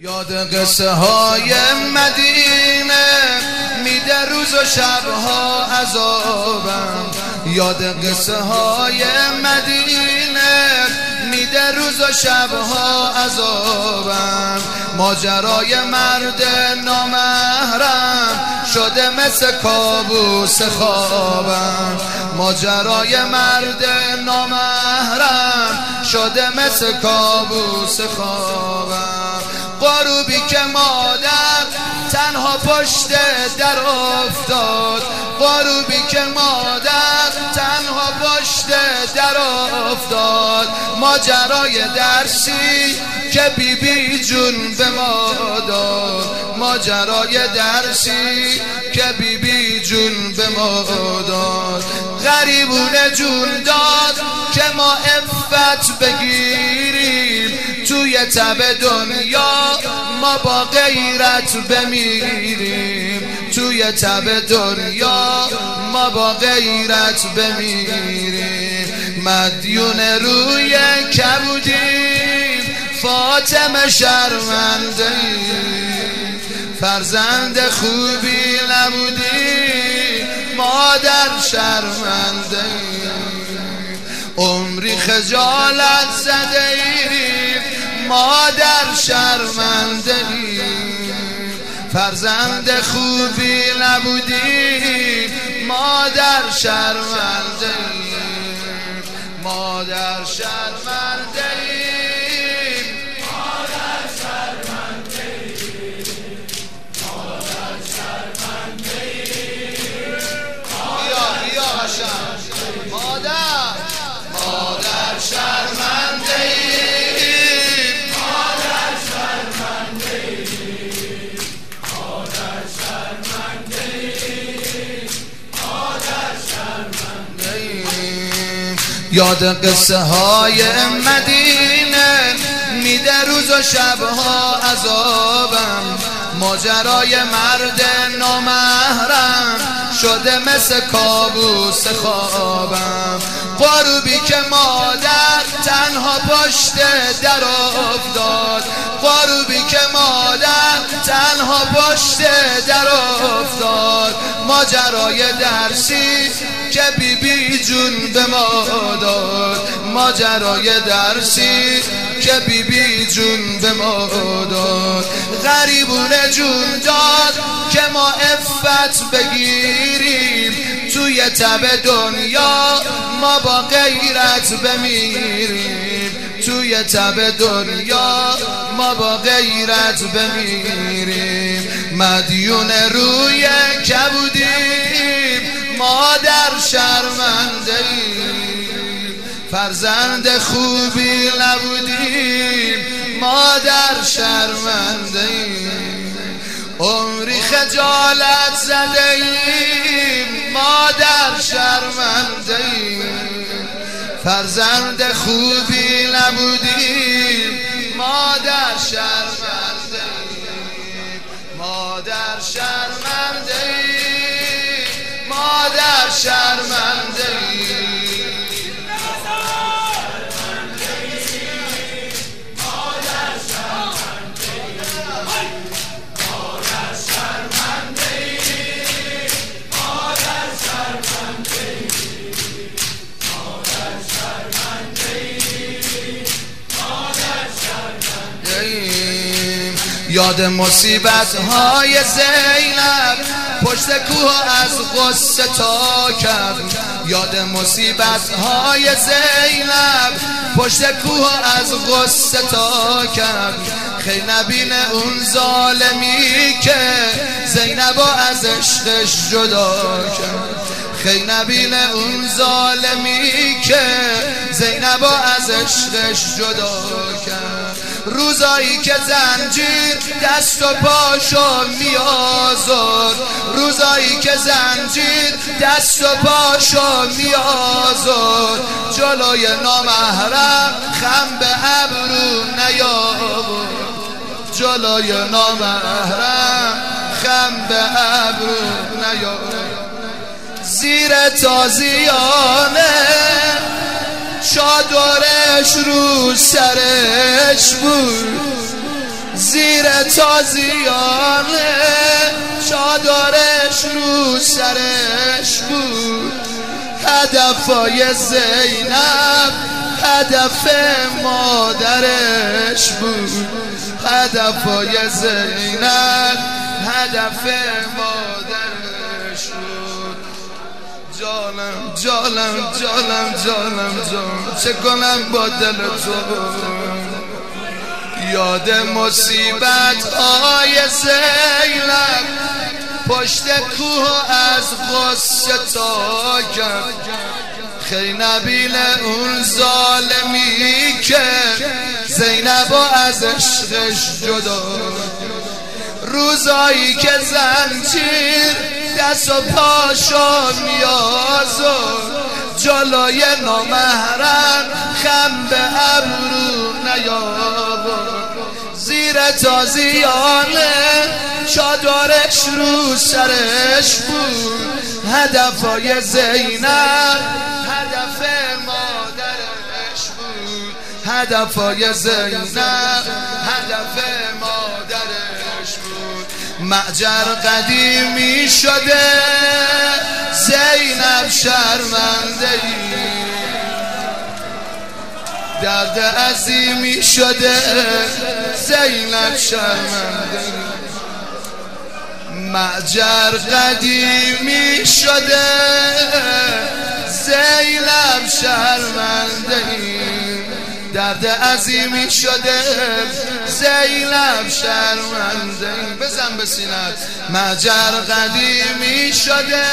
یاد قصه های مدینه میده روز و شبها عذابم. یاد قصه های مدینه میده روز و شبها عذابم. ماجرای مرد نامهرم شده مثل کابوس خوابم. ماجرای مرد نامهرم شده مثل کابوس خوابم. قروبی که مادر تنها پشت در افتاد. قروبی که مادر تنها پشت در افتاد. ماجرای درسی که بی بی جون به ما داد. ماجرای درسی که بی بی جون به ما داد. غریبونه جون داد که ما افت بگیریم. توی تب دنیا ما با غیرت بمیریم. توی تب دنیا ما با غیرت بمیریم. مدیون روی کبودیم فاطمه شرمنده فرزند خوبی نبودی مادر شرمنده عمری خجالت زده مادر شرمنده ای. فرزند خوبی نبودی مادر شرمنده ای. مادر شرمنده یاد قصه های مدینه میده روز و شبها عذابم. ماجرای مرد نامهرم شده مثل کابوس خوابم. قروبی که مادر تنها پشت در افتاد. قروبی که مادر تنها پشت در افتاد. ماجرای درسی که بی بی جون ما داد ماجرای درسی که بی بی جون به ما داد. غریبونه جون داد که ما افت بگیریم. توی تب دنیا ما با غیرت بمیریم. توی تب دنیا ما با غیرت بمیریم. مدیون روی کبودیم مادر شرمنده فرزند خوبی نبودیم. مادر شرمنده عمری خجالت زده ایم. مادر شرمنده فرزند خوبی نبودیم. مادر شرمنده مادر شرمنده یاد مصیبت های زینب. پشت کوه از غصه تا کرد یاد مصیبت های زینب. پشت کوه از غصه تا کرد خیلی نبین اون ظالمی که زینب از عشقش جدا کرد. خیلی نبین اون ظالمی که زینب از عشقش جدا کرد. روزایی که زنجیر دست و پاشو میازد روزایی که زنجیر دست و پاشو میازد جلوی نامحرم خم به ابرو نیابد جلوی نامحرم خم به ابرو نیابد زیر تازیانه چادرش رو سرش بود زیر تازیان چادرش رو سرش بود هدفای زینب هدف مادرش بود هدفای زینب هدف مادرش جانم جانم جانم جانم جانم چه کنم با دل تو؟ یاد مصیبت های زینب پشت کوه از غصه تا خیلی نبیل اون ظالمی که زینب از عشقش جدا. روزایی که زنجیر دست و پاشو میازو جلوی نامهرم خم به ابرو نیابا زیر تازیانه چادرش رو سرش بود. هدفای زینب هدف مادرش بود. هدفای زینب هدف معجر قدیمی شده زینب شرمنده درد عظیمی شده زینب شرمنده معجر قدیمی شده زینب شرمنده درد عظیمی شده. زینب شرمنده. بزن به سینت معجر قدیمی شده.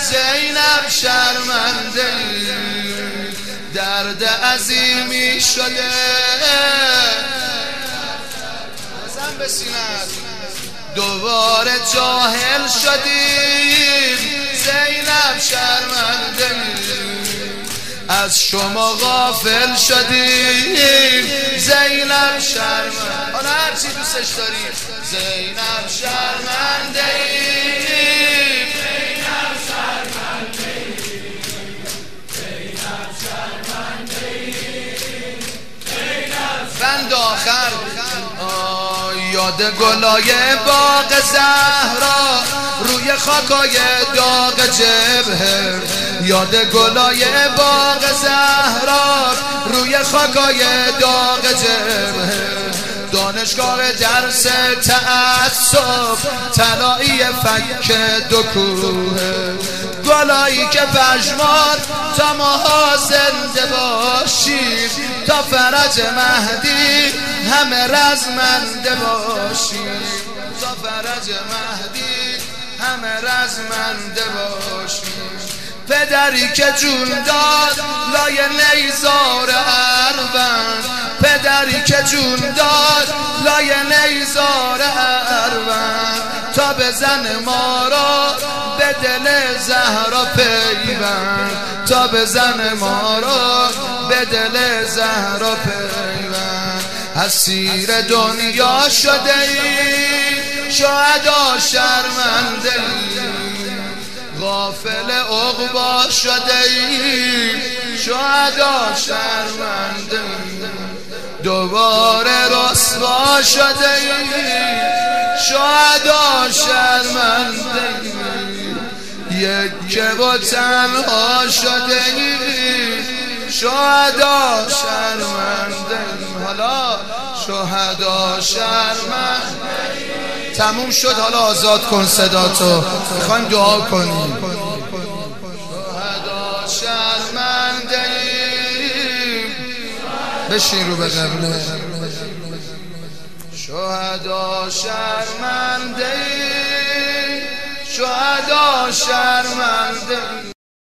زینب شرمنده. درد عظیمی شده. بزن به سینت دوباره جاهل شدیم. زینب شرمنده. از شما غافل شدیم. زینب شرمنده. حالا هرچی دوستش داریم زینب شرمنده. بند آخر. یاد گلای باغ زهرا. روی خاکای داغ جبه یاد گلای باغ زهرا روی خاکای داغ جبه دانشگاه درس تعصب تلایی فک دو کوه گلایی که پشمان تا ماها زنده باشیم تا فرج مهدی همه رزمنده باشیم. تا فرج مهدی همه رزمنده پدری که جون داد لای نیزار اروند. پدری که جون داد لای نیزار اروند. تا بزن ما را به دل زهرا پیوند. تا بزن ما را به دل زهرا پیوند. اسیر دنیا شده ای. شهدا شرمنده غافل عقبا شده ای. شهدا شرمنده دوباره رسوا شده ای. شهدا شرمنده یک و تنها شده ای. شهدا شرمنده حالا شهدا شرمنده تموم شد حالا آزاد کن صداتو می‌خوایم دعا کنیم. بشین رو به قبله. شهدا شرمنده شهدا شرمنده